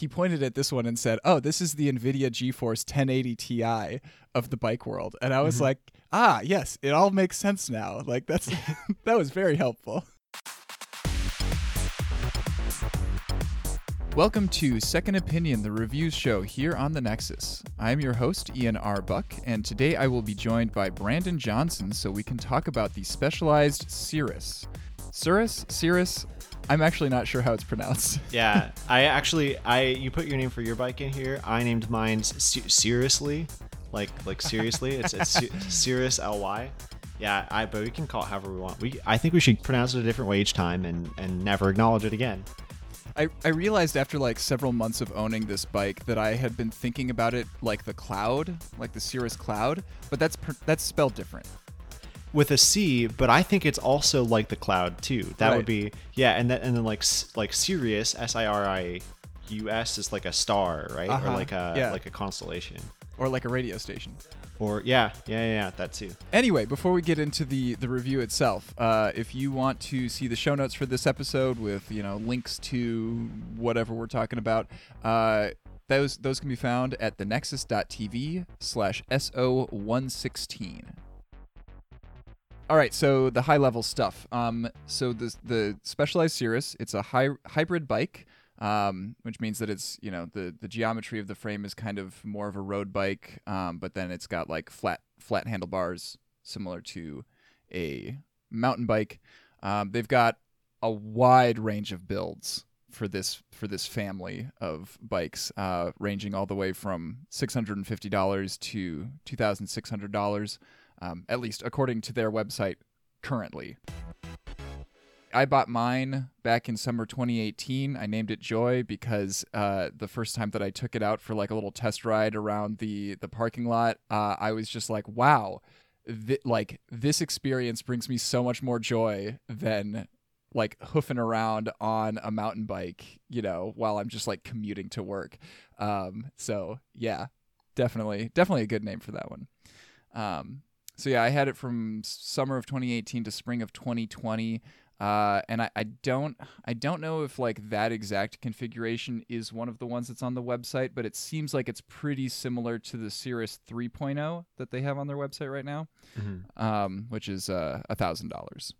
he pointed at this one and said, "Oh, this is the Nvidia GeForce 1080 Ti of the bike world." And I was Mhm. like, "Ah, yes, it all makes sense now." Like that's that was very helpful. Welcome to Second Opinion, the reviews show here on the Nexus. I'm your host, Ian R. Buck, and today I will be joined by Brandon Johnson so we can talk about the specialized Sirrus. Sirrus? Sirrus? I'm actually not sure how it's pronounced. Yeah, I actually, I you put your name for your bike in here. I named mine se- seriously, like like seriously. It's it's Se- Cirrus Ly. Yeah, I but we can call it however we want. We I think we should pronounce it a different way each time and and never acknowledge it again. I, I realized after like several months of owning this bike that I had been thinking about it like the cloud, like the Cirrus Cloud, but that's pr- that's spelled different. With a C, but I think it's also like the cloud too. That Right. would be yeah, and then and then like like Sirius S I R I U S is like a star, right? Uh-huh, Or like a yeah. like a constellation. Or like a radio station. Or yeah, yeah, yeah, yeah, that too. Anyway, before we get into the the review itself, uh, if you want to see the show notes for this episode with you know links to whatever we're talking about, uh, those those can be found at thenexus.tv slash so116. All right, so the high level stuff. Um, so the the specialized Sirrus, it's a hy- hybrid bike, um, which means that it's you know the the geometry of the frame is kind of more of a road bike, um, but then it's got like flat flat handlebars similar to a mountain bike. Um, they've got a wide range of builds for this for this family of bikes, uh, ranging all the way from six hundred and fifty dollars to two thousand six hundred dollars, um, at least according to their website currently. I bought mine back in summer 2018. I named it Joy because uh, the first time that I took it out for like a little test ride around the the parking lot, uh, I was just like, "Wow, th- like this experience brings me so much more joy than like hoofing around on a mountain bike, you know, while I'm just like commuting to work." Um, so yeah, definitely, definitely a good name for that one. Um, so yeah, I had it from summer of 2018 to spring of 2020. Uh, and I, I don't I don't know if like that exact configuration is one of the ones that's on the website, but it seems like it's pretty similar to the Sirrus 3.0 that they have on their website right now, um, which is uh, a thousand dollars.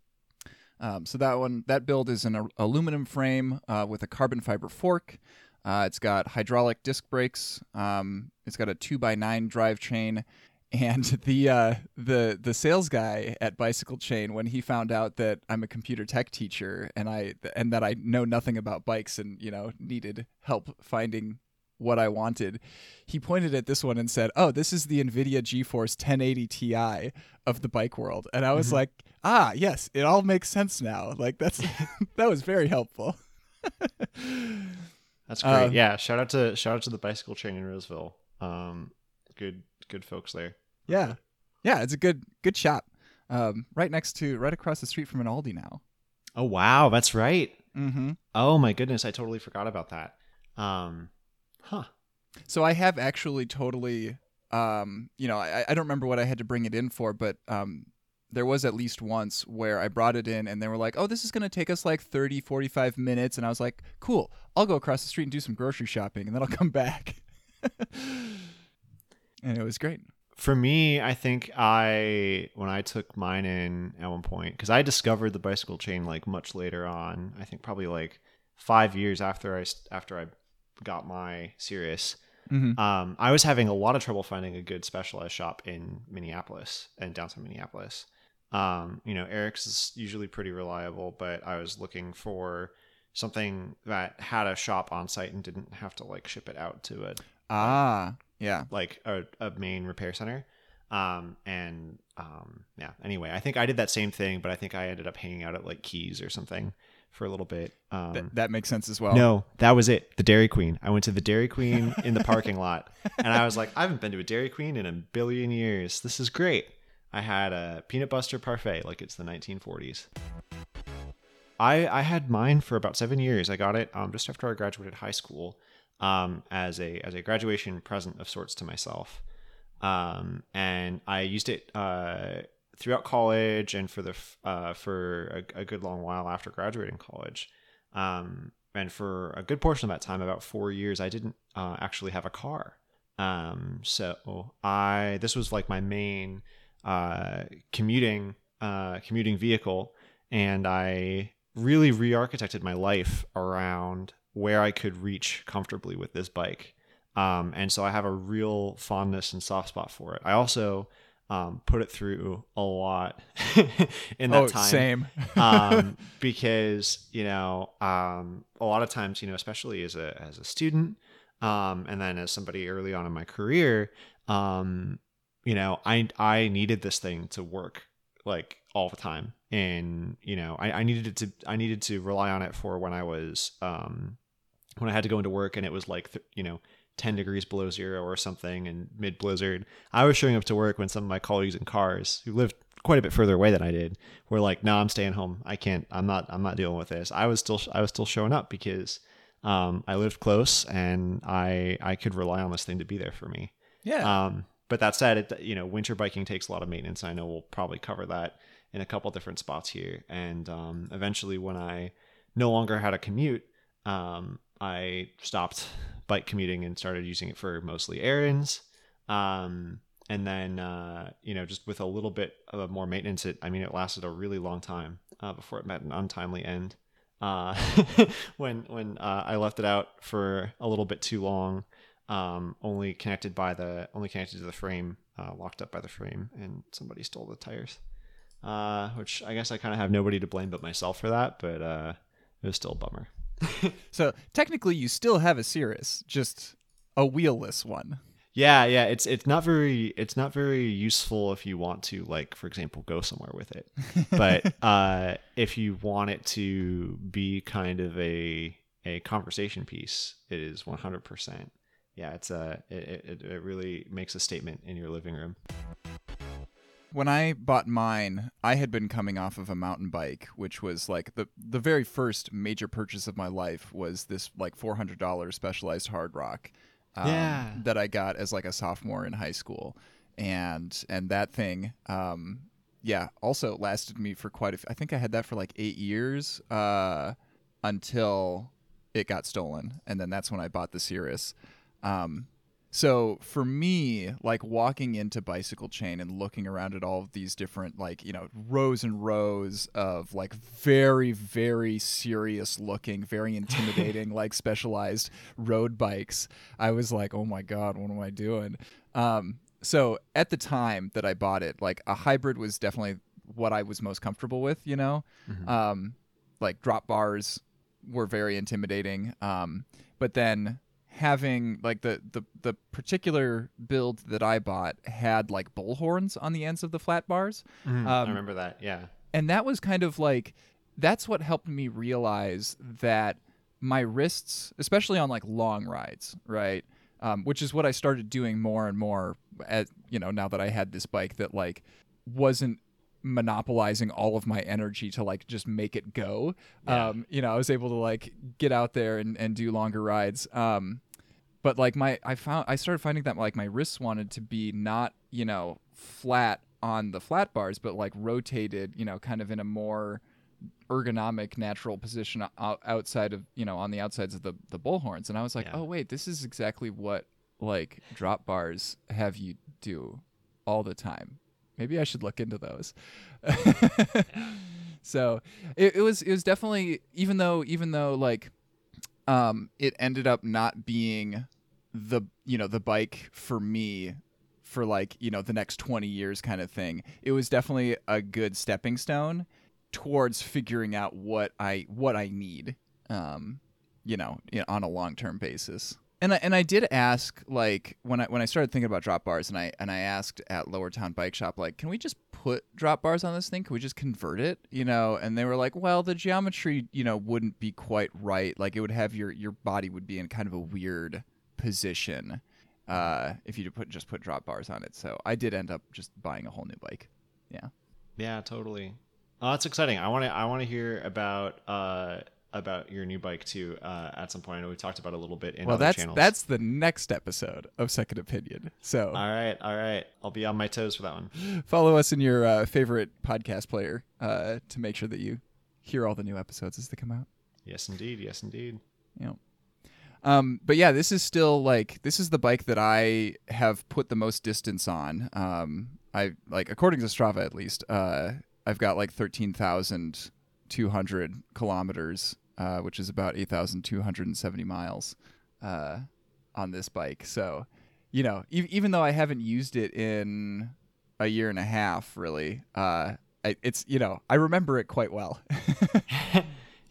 Um, so that one that build is an a- aluminum frame uh, with a carbon fiber fork. Uh, it's got hydraulic disc brakes. Um, it's got a two by nine drive chain, and the uh, the the sales guy at Bicycle Chain, when he found out that I'm a computer tech teacher and I and that I know nothing about bikes and you know needed help finding what I wanted, he pointed at this one and said, "Oh, this is the Nvidia GeForce 1080 Ti of the bike world." And I was Mhm. like, "Ah, yes, it all makes sense now." Like that's that was very helpful. That's great. Uh, yeah, shout out to shout out to the bicycle chain in Roseville. Um, good good folks there. Yeah, yeah, it's a good good shop. Um, right next to, right across the street from an Aldi now. Oh wow, that's right. Mm-hmm. Oh my goodness, I totally forgot about that. Um, huh. So I have actually totally, um, you know, I, I don't remember what I had to bring it in for, but um, there was at least once where I brought it in and they were like, oh, this is going to take us like 30, 45 minutes. And I was like, cool, I'll go across the street and do some grocery shopping and then I'll come back. and it was great. For me, I think I when I took mine in at one point because I discovered the bicycle chain like much later on. I think probably like five years after I after I got my Sirrus. Mm-hmm. Um, I was having a lot of trouble finding a good specialized shop in Minneapolis and downtown Minneapolis. Um, you know, Erik's is usually pretty reliable, but I was looking for something that had a shop on site and didn't have to like ship it out to a Ah, yeah. like a, a main repair center. Um, and um, yeah. Anyway, I think I did that same thing, but I think I ended up hanging out at like Keys or something for a little bit. Um, Th- that makes sense as well. no, that was it. The Dairy Queen. I went to the Dairy Queen in the parking lot, and I was like, I haven't been to a Dairy Queen in a billion years. This is great. I had a peanut butter parfait, like it's the 1940s. I I had mine for about seven years. I got it um, just after I graduated high school, um, as a as a graduation present of sorts to myself, um, and I used it uh, throughout college and for the uh, for a, a good long while after graduating college. Um, and for a good portion of that time, about four years, I didn't uh, actually have a car. Um, so I this was like my main uh, commuting uh, commuting vehicle, and I really re-architected my life around where I could reach comfortably with this bike. Um, and so I have a real fondness and soft spot for it. I also um, put it through a lot in that oh, time. Same. um, because you know, um, a lot of times, you know, especially as a as a student, um, and then as somebody early on in my career, um, you know, I I needed this thing to work like all the time, and you know, I, I needed it to I needed to rely on it for when I was um, when I had to go into work, and it was like th- you know 10 degrees below zero or something and mid blizzard. I was showing up to work when some of my colleagues in cars who lived quite a bit further away than I did were like, "No, I'm staying home. I can't. I'm not. I'm not dealing with this." I was still. I was still showing up because um, I lived close and I I could rely on this thing to be there for me. Yeah. Um, but that said, it you know winter biking takes a lot of maintenance. I know we'll probably cover that in a couple different spots here. And um, eventually, when I no longer had a commute, um, I stopped bike commuting and started using it for mostly errands. Um, and then, uh, you know, just with a little bit of more maintenance, it, I mean, it lasted a really long time uh, before it met an untimely end. Uh, when when uh, I left it out for a little bit too long, um, only connected by the only connected to the frame, uh, locked up by the frame, and somebody stole the tires. Uh, which I guess I kind of have nobody to blame but myself for that, but uh, it was still a bummer. so technically, you still have a Sirrus, just a wheelless one. Yeah, yeah, it's it's not very it's not very useful if you want to like for example go somewhere with it. But uh if you want it to be kind of a a conversation piece, it is 100%. Yeah, it's a it, it, it really makes a statement in your living room. When I bought mine, I had been coming off of a mountain bike, which was like the the very first major purchase of my life was this like $400 specialized hard rock um, Yeah. that I got as like a sophomore in high school, and and that thing, um, yeah, also lasted me for quite a. F- I think I had that for like eight years, uh, until it got stolen, and then that's when I bought the Sirrus. Um, so for me, like walking into Bicycle Chain and looking around at all of these different, like you know, rows and rows of like very, very serious looking, very intimidating, like specialized road bikes, I was like, oh my god, what am I doing? Um, so at the time that I bought it, like a hybrid was definitely what I was most comfortable with, you know. Um, like drop bars were very intimidating. Um, but then having like the, the the particular build that I bought had like bull horns on the ends of the flat bars. I Um, remember that. Yeah. and that was kind of like that's what helped me realize that my wrists especially on like long rides right um, which is what i started doing more and more at you know now that i had this bike that like wasn't monopolizing all of my energy to like just make it go Yeah. um, you know i was able to like get out there and, and do longer rides um, but like my i found i started finding that like my wrists wanted to be not you know flat on the flat bars but like rotated you know kind of in a more ergonomic natural position o- outside of you know on the outsides of the the bullhorns and i was like Yeah. oh wait this is exactly what like drop bars have you do all the time maybe i should look into those. So it, it was it was definitely even though even though like um it ended up not being the you know the bike for me for like you know the next 20 years kind of thing it was definitely a good stepping stone towards figuring out what i what i need um you know you know, on a long-term basis and I, and I did ask like when I when I started thinking about drop bars and I and I asked at Lower Town Bike Shop like can we just put drop bars on this thing can we just convert it you know and they were like well the geometry you know wouldn't be quite right like it would have your your body would be in kind of a weird position uh, if you put just put drop bars on it. So I did end up just buying a whole new bike. Yeah. Yeah, totally. Oh, that's exciting. I want to. I want to hear about uh about your new bike too. Uh, at some point, I know we talked about it a little bit in well, other that's channels. that's the next episode of Second Opinion. So all right. All right. I'll be on my toes for that one. follow us in your uh, favorite podcast player uh, to make sure that you hear all the new episodes as they come out. Yes, indeed. Yes, indeed. Yeah. Um, but yeah, this is still like this is the bike that I have put the most distance on. Um, I like according to Strava at least. Uh, I've got like thirteen thousand two hundred kilometers, uh, which is about eight thousand two hundred and seventy miles, uh, on this bike. So, you know, e- even though I haven't used it in a year and a half, really, uh, I, it's you know I remember it quite well.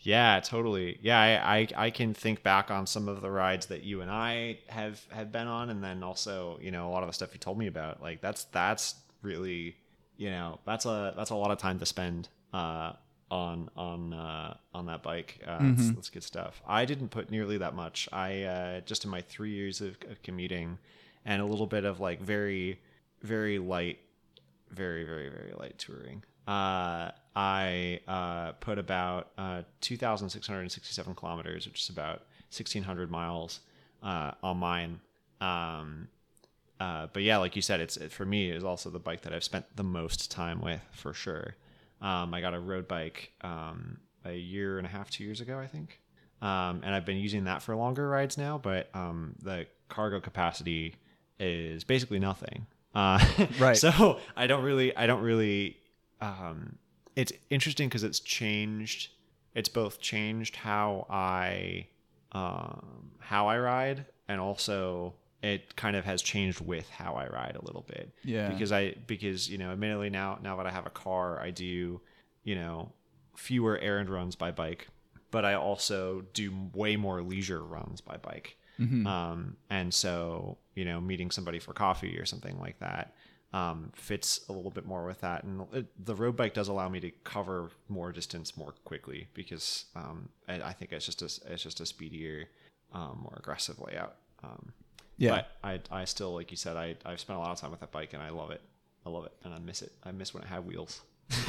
Yeah, totally. Yeah, I, I I can think back on some of the rides that you and I have have been on, and then also you know a lot of the stuff you told me about. Like that's that's really you know that's a that's a lot of time to spend uh, on on uh, on that bike. Uh, Mm-hmm. that's, that's good stuff. I didn't put nearly that much. I uh, just in my three years of, of commuting and a little bit of like very very light very very very light touring uh, i uh, put about uh, 2667 kilometers which is about 1600 miles uh, on mine um, uh, but yeah like you said it's it, for me is also the bike that i've spent the most time with for sure um, i got a road bike um, a year and a half two years ago i think um, and i've been using that for longer rides now but um, the cargo capacity is basically nothing uh, Right. So I don't really, I don't really. Um, it's interesting because it's changed. It's both changed how I, um, how I ride, and also it kind of has changed with how I ride a little bit. Yeah. Because I, because you know, admittedly now, now that I have a car, I do, you know, fewer errand runs by bike, but I also do way more leisure runs by bike. Um, and so, you know, meeting somebody for coffee or something like that um, fits a little bit more with that. And it, the road bike does allow me to cover more distance more quickly because um, I, I think it's just a, it's just a speedier, um, more aggressive layout. Um, Yeah. But I, I still, like you said, I, I've spent a lot of time with that bike and I love it. I love it and I miss it. I miss when it had wheels.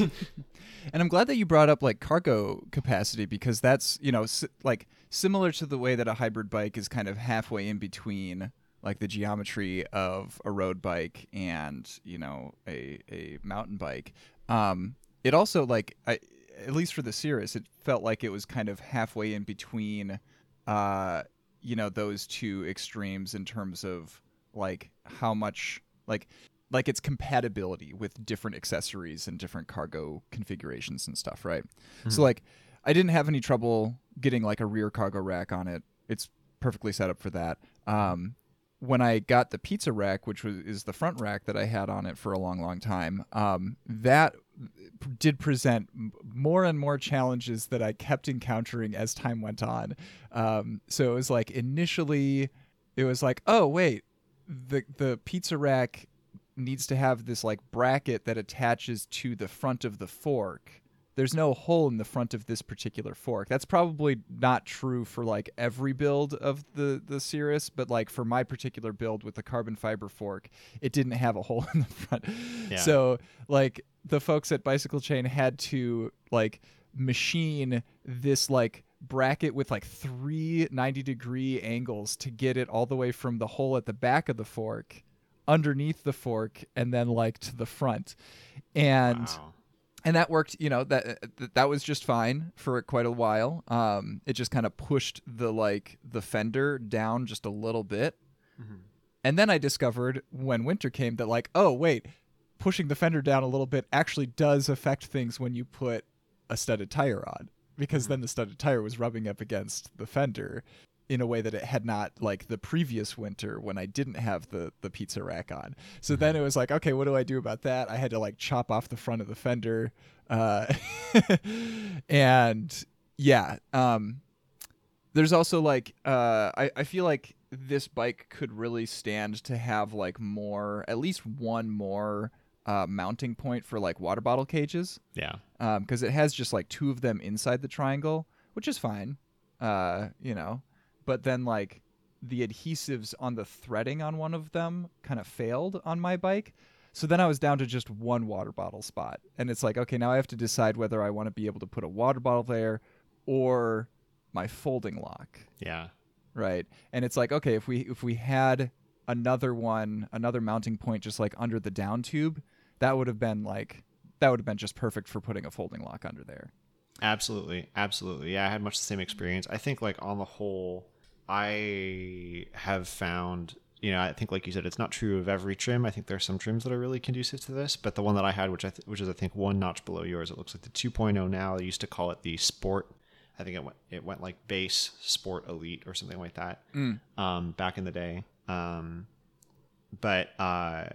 And I'm glad that you brought up like cargo capacity because that's, you know, s- like similar to the way that a hybrid bike is kind of halfway in between like the geometry of a road bike and, you know, a, a mountain bike. Um, it also like I, at least for the Sirrus, it felt like it was kind of halfway in between uh, you know, those two extremes in terms of like how much like like its compatibility with different accessories and different cargo configurations and stuff, right? So like I didn't have any trouble getting like a rear cargo rack on it. It's perfectly set up for that. Um when I got the pizza rack, which was is the front rack that I had on it for a long, long time, um, that did present more and more challenges that I kept encountering as time went on. Um, so it was like initially, it was like, oh wait, the the pizza rack needs to have this like bracket that attaches to the front of the fork. There's no hole in the front of this particular fork. That's probably not true for like every build of the the Sirrus, but like for my particular build with the carbon fiber fork, it didn't have a hole in the front. Yeah. So like the folks at Bicycle Chain had to like machine this like bracket with like three 90 degree angles to get it all the way from the hole at the back of the fork underneath the fork and then like to the front and Wow. And that worked you know that uh, that- that was just fine for quite a while. Um it just kind of pushed the like the fender down just a little bit. Mm-hmm. And then i discovered when winter came that like oh wait pushing the fender down a little bit actually does affect things when you put a studded tire on because mm-hmm. then the studded tire was rubbing up against the fender in a way that it had not like the previous winter when I didn't have the the pizza rack on. So then it was like, okay, what do I do about that? I had to like chop off the front of the fender, uh, and yeah. Um, there's also like uh, I I feel like this bike could really stand to have like more, at least one more uh, mounting point for like water bottle cages Yeah. because it has just like two of them inside the triangle, which is fine, uh, you know. But then like the adhesives on the threading on one of them kind of failed on my bike. So then I was down to just one water bottle spot. And it's like, okay, now I have to decide whether I want to be able to put a water bottle there or my folding lock Yeah. right and it's like okay if we if we had another one another mounting point just like under the down tube that would have been like that would have been just perfect for putting a folding lock under there Absolutely, absolutely. Yeah, I had much the same experience. I think, like on the whole, I have found, you know, I think, like you said, it's not true of every trim. I think there are some trims that are really conducive to this, but the one that I had, which I th- which is I think one notch below yours, it looks like the 2.0 now. They used to call it the Sport. I think it went it went like base, Sport, Elite, or something like that. Um, back in the day. Um, but uh,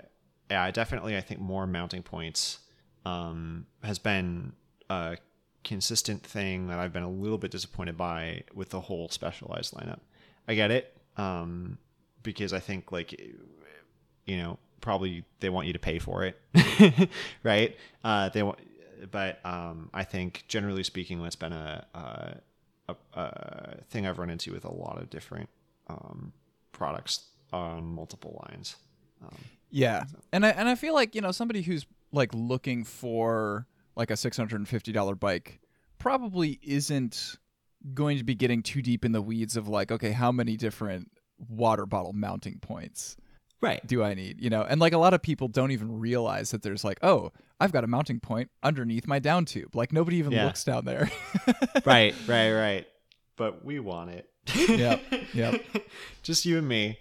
yeah, definitely, I think more mounting points um, has been a consistent thing that I've been a little bit disappointed by with the whole specialized lineup. I get it um, because I think like you know probably they want you to pay for it, right? Uh, they want, but um, I think generally speaking, that's been a, a, a, a thing I've run into with a lot of different um, products on multiple lines. Um, Yeah, and I and I feel like you know somebody who's like looking for like a six hundred and fifty dollar bike probably isn't going to be getting too deep in the weeds of like okay how many different water bottle mounting points right. do I need you know and like a lot of people don't even realize that there's like oh I've got a mounting point underneath my down tube like nobody even Yeah. looks down there right, right, right. But we want it. Yep, yep. Just you and me.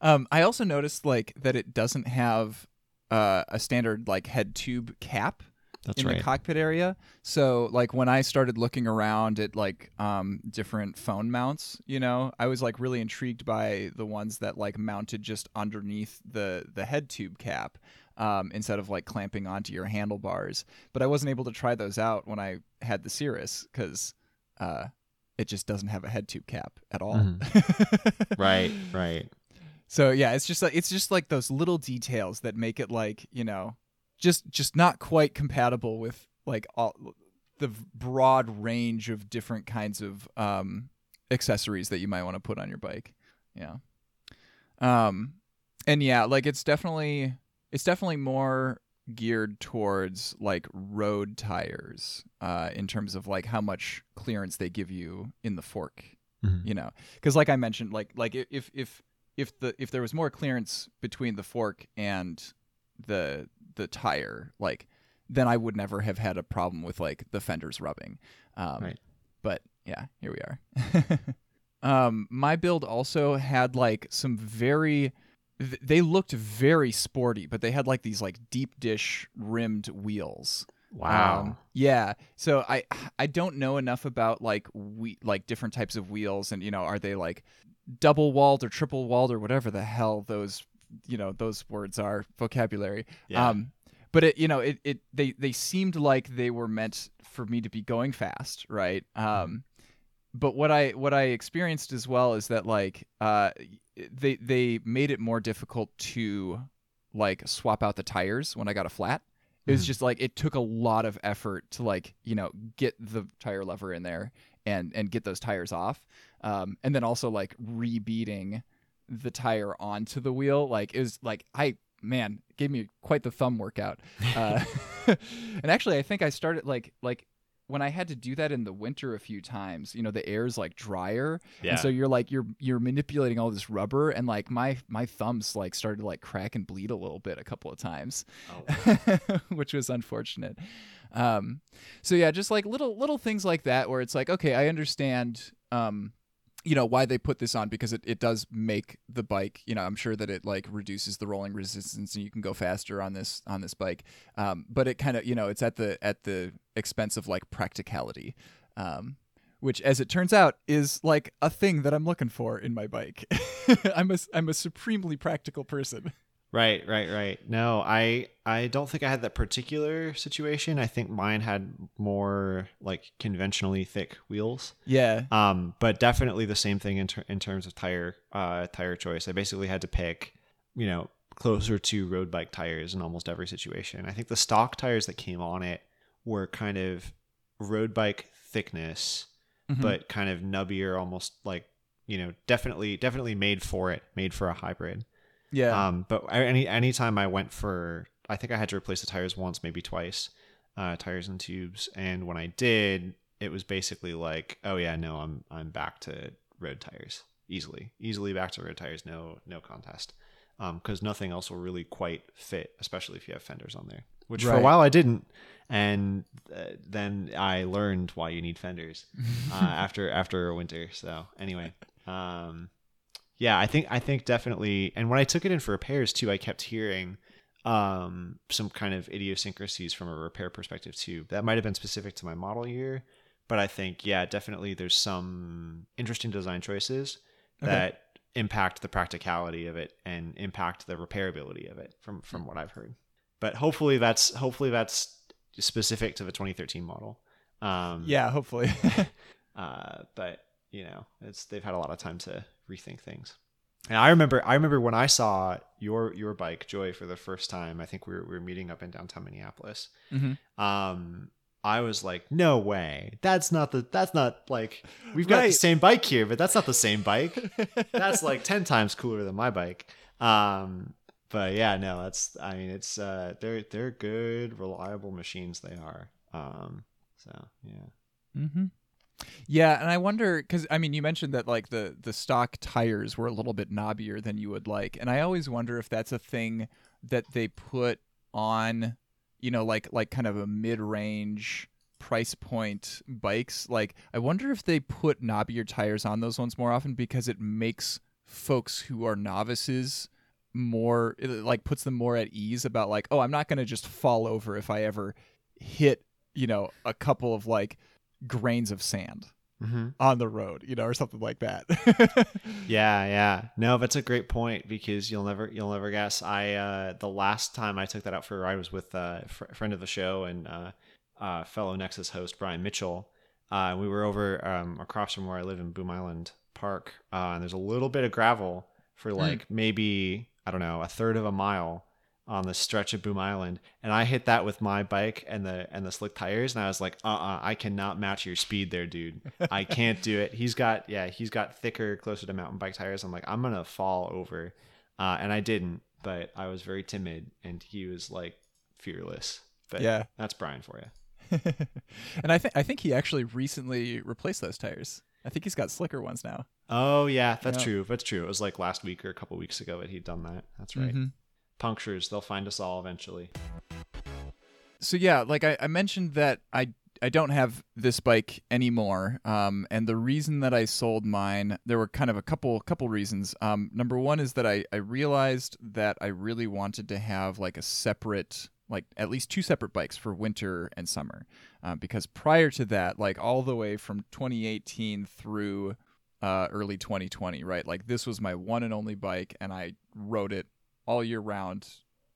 Um, I also noticed like that it doesn't have uh, a standard like head tube cap That's in the cockpit area. So like when I started looking around at like um, different phone mounts, you know, I was like really intrigued by the ones that like mounted just underneath the the head tube cap. Um, instead of like clamping onto your handlebars, but I wasn't able to try those out when I had the Sirrus because uh, it just doesn't have a head tube cap at all. right, right. So yeah, it's just like it's just like those little details that make it like you know, just just not quite compatible with like all the broad range of different kinds of um, accessories that you might want to put on your bike. Yeah. Um, and yeah, like it's definitely it's definitely more geared towards like road tires uh, in terms of like how much clearance they give you in the fork you know because like i mentioned like like if if if the if there was more clearance between the fork and the the tire like then i would never have had a problem with like the fenders rubbing um Right. but yeah here we are um my build also had like some very th- they looked very sporty but they had like these like deep dish rimmed wheels Wow. um, yeah. So I I don't know enough about like we like different types of wheels and you know are they like double walled or triple walled or whatever the hell those you know those words are vocabulary. Yeah. Um but it you know it, it they they seemed like they were meant for me to be going fast, right? Um but what I what I experienced as well is that like uh they they made it more difficult to like swap out the tires when I got a flat. It was Mhm. just like it took a lot of effort to like you know get the tire lever in there and and get those tires off, um, and then also like rebeading the tire onto the wheel. Like it was like I man gave me quite the thumb workout. Uh, and actually, I think I started like like when I had to do that in the winter a few times. You know, the air is like drier, yeah. and so you're like you're you're manipulating all this rubber, and like my my thumbs like started to like crack and bleed a little bit a couple of times Oh, which was unfortunate. Um, so yeah, just like little little things like that, where it's like, okay, I understand, um, you know, why they put this on because it, it does make the bike. You know, I'm sure that it like reduces the rolling resistance and you can go faster on this on this bike. Um, but it kind of you know it's at the at the expense of like practicality. Um, which, as it turns out, is like a thing that I'm looking for in my bike. I'm a I'm a supremely practical person. Right, right, right. No, I I don't think I had that particular situation. I think mine had more like conventionally thick wheels. Yeah, Um, but definitely the same thing in ter- in terms of tire uh tire choice. I basically had to pick, you know, closer to road bike tires in almost every situation. I think the stock tires that came on it were kind of road bike thickness, Mhm. but kind of nubbier, almost like you know, definitely definitely made for it, made for a hybrid. Yeah. Um, but I- any anytime I went for, I think I had to replace the tires once, maybe twice, uh, tires and tubes. And when I did, it was basically like, oh yeah, no, I'm I'm back to road tires easily, easily back to road tires, no no contest, because nothing else will really quite fit, especially if you have fenders on there. which for a while I didn't. And uh, then I learned why you need fenders uh, after after a winter. So anyway, um, yeah, I think I think definitely. And when I took it in for repairs too, I kept hearing um, some kind of idiosyncrasies from a repair perspective too. That might have been specific to my model year, but I think yeah, definitely there's some interesting design choices Okay. that impact the practicality of it and impact the repairability of it from from what I've heard. But hopefully that's hopefully that's specific to the 2013 model. Um, yeah, hopefully. uh, but you know, it's they've had a lot of time to rethink things. And I remember, I remember when I saw your your bike Joy for the first time. I think we were, we were meeting up in downtown Minneapolis. hmm Um, I was like, no way, that's not the that's not like we've got the same bike here, but that's not the same bike. that's like ten times cooler than my bike. Um, but yeah, no, that's I mean, it's uh, they're they're good, reliable machines. They are. Um, so yeah. hmm Yeah, and I wonder because I mean, you mentioned that like the the stock tires were a little bit knobbier than you would like, and I always wonder if that's a thing that they put on, you know, like like kind of a mid range price point bikes. Like, I wonder if they put knobbier tires on those ones more often because it makes folks who are novices more it like puts them more at ease about like oh i'm not going to just fall over if i ever hit you know a couple of like grains of sand Mm-hmm. on the road, you know, or something like that. Yeah, yeah. No, that's a great point because you'll never you'll never guess. I uh the last time I took that out for a ride was with uh, a fr- friend of the show and uh, uh fellow Nexus host Brian Mitchell. Uh we were over um across from where I live in Boom Island Park. Uh and there's a little bit of gravel for like maybe I don't know, a third of a mile on the stretch of Boom Island, and I hit that with my bike and the and the slick tires, and I was like, uh, uh I cannot match your speed there, dude. I can't do it. He's got yeah, he's got thicker, closer to mountain bike tires. I'm like, I'm gonna fall over, uh, and I didn't, but I was very timid, and he was like fearless. But Yeah. that's Brian for you. and I think I think he actually recently replaced those tires. I think he's got slicker ones now. Oh yeah, that's Yeah. true. That's true. It was like last week or a couple weeks ago that he'd done that. That's right. Mhm. Punctures, they'll find us all eventually. so yeah, like I, I mentioned that I I don't have this bike anymore. Um, and the reason that I sold mine, there were kind of a couple couple reasons. Um, number one is that I I realized that I really wanted to have like a separate like at least two separate bikes for winter and summer uh, because prior to that like all the way from 2018 through uh, early 2020 right like this was my one and only bike and i rode it all year round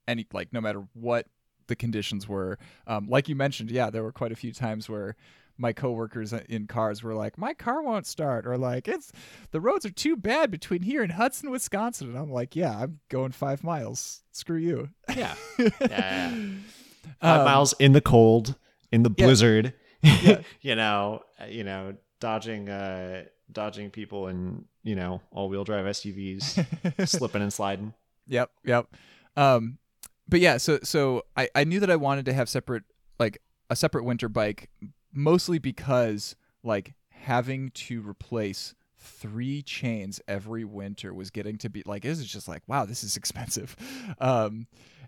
any like no matter what the conditions were um, like you mentioned yeah there were quite a few times where my coworkers in cars were like my car won't start or like it's the roads are too bad between here and hudson wisconsin and i'm like yeah i'm going five miles screw you Yeah. yeah, yeah. Five Um, miles in the cold, in the blizzard. Yeah. you know, uh, you know, dodging, uh, dodging people in you know all-wheel drive SUVs, slipping and sliding. Yep, yep. Um, but yeah, so so I I knew that I wanted to have separate like a separate winter bike, mostly because like having to replace three chains every winter was getting to be like it was just like wow this is expensive um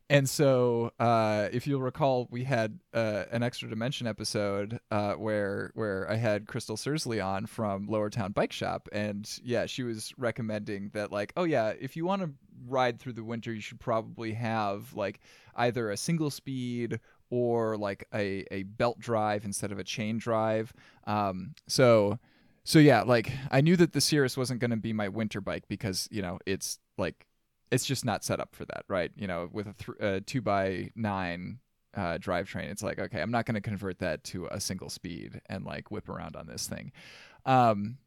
and so uh if you'll recall we had uh, an extra dimension episode uh where where i had crystal sursley on from lower town bike shop and yeah she was recommending that like oh yeah if you want to ride through the winter you should probably have like either a single speed or like a, a belt drive instead of a chain drive um so so yeah, like I knew that the Sirrus wasn't going to be my winter bike because you know it's like it's just not set up for that, right? You know, with a th- uh, two by nine uh, drivetrain, it's like okay, I'm not going to convert that to a single speed and like whip around on this thing. Um,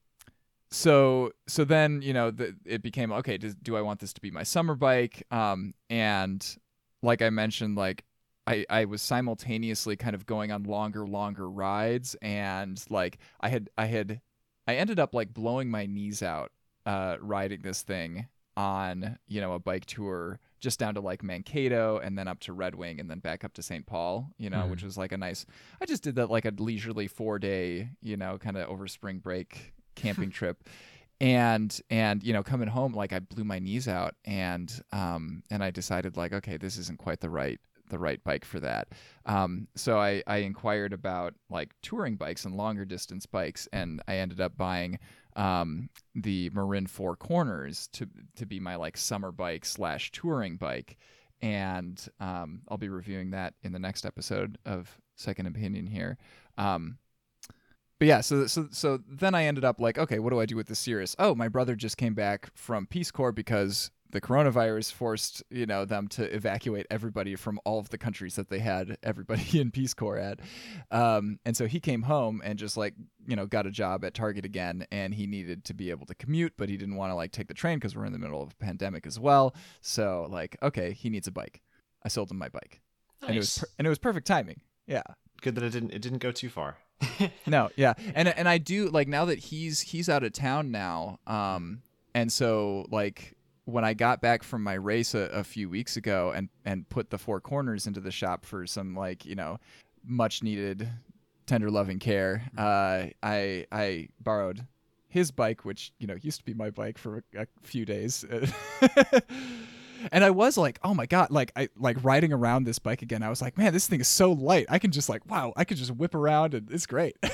so so then you know the, it became okay. Do, do I want this to be my summer bike? Um, and like I mentioned, like I, I was simultaneously kind of going on longer, longer rides, and like I had, I had, I ended up like blowing my knees out uh, riding this thing on you know a bike tour just down to like Mankato and then up to Red Wing and then back up to St. Paul, you know, Mhm. which was like a nice. I just did that like a leisurely four day, you know, kind of over spring break camping trip and and you know coming home like i blew my knees out and um and i decided like okay this isn't quite the right the right bike for that. Um, so I, I inquired about like touring bikes and longer distance bikes, and I ended up buying um, the Marin Four Corners to to be my like summer bike slash touring bike, and um, I'll be reviewing that in the next episode of Second Opinion here. Um, but yeah, so so so then I ended up like, okay, what do I do with the Sirrus? Oh, my brother just came back from Peace Corps because the coronavirus forced you know them to evacuate everybody from all of the countries that they had everybody in Peace Corps at, um, and so he came home and just like you know got a job at Target again, and he needed to be able to commute, but he didn't want to like take the train because we're in the middle of a pandemic as well. So like, okay, he needs a bike. I sold him my bike, Nice. and it was per- and it was perfect timing. Yeah. Good that it didn't it didn't go too far. no, yeah, and and I do like now that he's he's out of town now, um, and so like when I got back from my race a, a few weeks ago and and put the four corners into the shop for some like you know much needed tender loving care, uh, I I borrowed his bike, which you know used to be my bike for a, a few days. And I was like, oh my god, like I like riding around this bike again. I was like, man, this thing is so light. I can just like, wow, I can just whip around and it's great.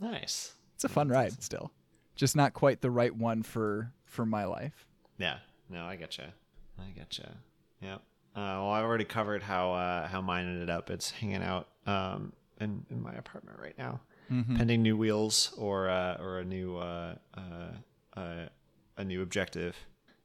Nice. it's a fun ride still. Just not quite the right one for for my life. Yeah. No, I getcha. I getcha. Yep. Uh, well, I've already covered how uh, how mine ended up. It's hanging out um, in in my apartment right now, pending new wheels or uh, or a new uh, uh, uh, a new objective.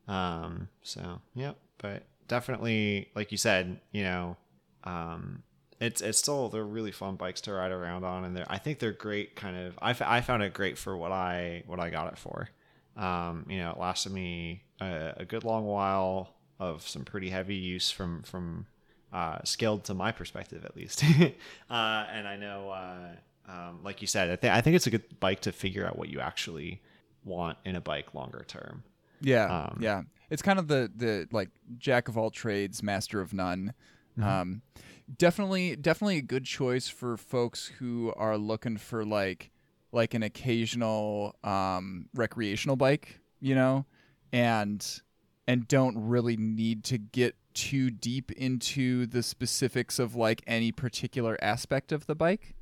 Um, so yep. But definitely, like you said, you know, um, it's it's still they're really fun bikes to ride around on, and they're I think they're great. Kind of, I, f- I found it great for what I what I got it for. Um, you know, it lasted me a, a good long while of some pretty heavy use from from uh, scaled to my perspective at least. uh, and I know, uh, um, like you said, I think I think it's a good bike to figure out what you actually want in a bike longer term. Yeah, Um, yeah. It's kind of the the like jack of all trades, master of none. Um, definitely, definitely a good choice for folks who are looking for like like an occasional um, recreational bike, you know, and and don't really need to get too deep into the specifics of like any particular aspect of the bike.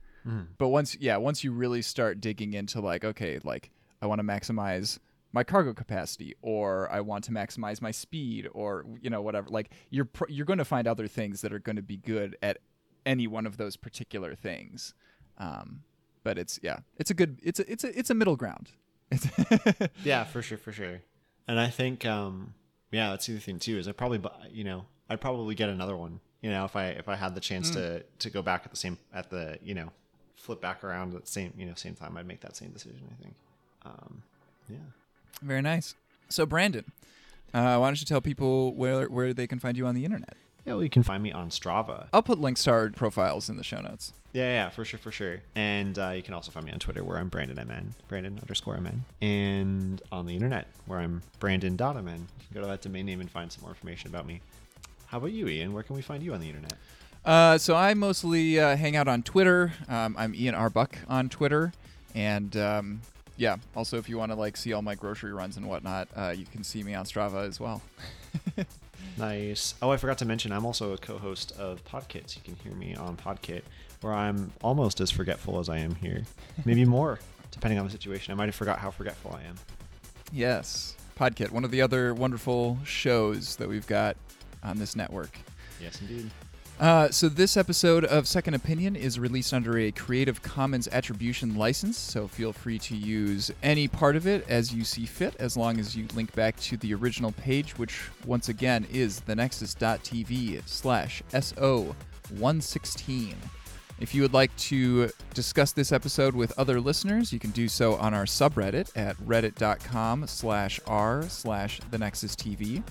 But once, yeah, once you really start digging into like, okay, like I want to maximize my cargo capacity, or I want to maximize my speed, or you know whatever. Like you're pr- you're going to find other things that are going to be good at any one of those particular things. Um, but it's yeah, it's a good it's a it's a it's a middle ground. Yeah, for sure, for sure. And I think, um, yeah, that's the other thing too. Is I probably, you know, I'd probably get another one. You know, if I if I had the chance to to go back at the same at the you know flip back around at the same you know same time, I'd make that same decision. I think. Um, yeah. Very nice. So Brandon, uh, why don't you tell people where where they can find you on the internet? Yeah, well, you can find me on Strava. I'll put links to our profiles in the show notes. Yeah, yeah, for sure, for sure. And uh, you can also find me on Twitter where I'm Brandon MN, Brandon underscore MN, and on the internet where I'm Brandon dot MN. You can go to that domain name and find some more information about me. How about you, Ian? Where can we find you on the internet? Uh, so I mostly uh, hang out on Twitter. Um, I'm Ian R. Buck on Twitter, and um, yeah. Also, if you want to like see all my grocery runs and whatnot, uh, you can see me on Strava as well. Nice. Oh, I forgot to mention, I'm also a co-host of Podkits. You can hear me on Podkit, where I'm almost as forgetful as I am here, maybe more, depending on the situation. I might have forgot how forgetful I am. yes, Podkit, one of the other wonderful shows that we've got on this network. Yes, indeed. Uh, so this episode of Second Opinion is released under a Creative Commons Attribution license, so feel free to use any part of it as you see fit, as long as you link back to the original page, which once again is thenexus.tv slash SO116. If you would like to discuss this episode with other listeners, you can do so on our subreddit at reddit.com slash r slash thenexustv.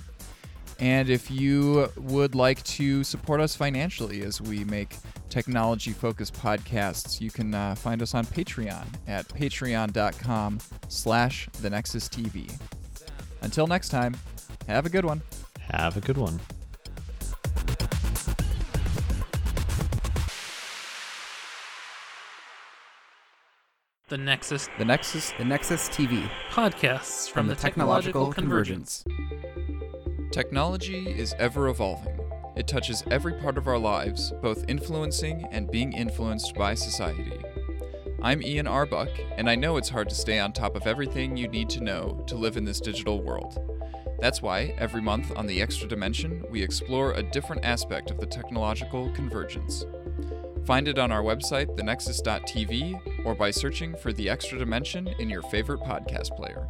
And if you would like to support us financially as we make technology focused podcasts, you can uh, find us on Patreon at patreon.com slash the Nexus TV. Until next time, have a good one. Have a good one. The Nexus The Nexus The Nexus TV podcasts from the Technological Convergence. Technology is ever evolving. It touches every part of our lives, both influencing and being influenced by society. I'm Ian R. Buck, and I know it's hard to stay on top of everything you need to know to live in this digital world. That's why, every month on The Extra Dimension, we explore a different aspect of the technological convergence. Find it on our website, thenexus.tv, or by searching for The Extra Dimension in your favorite podcast player.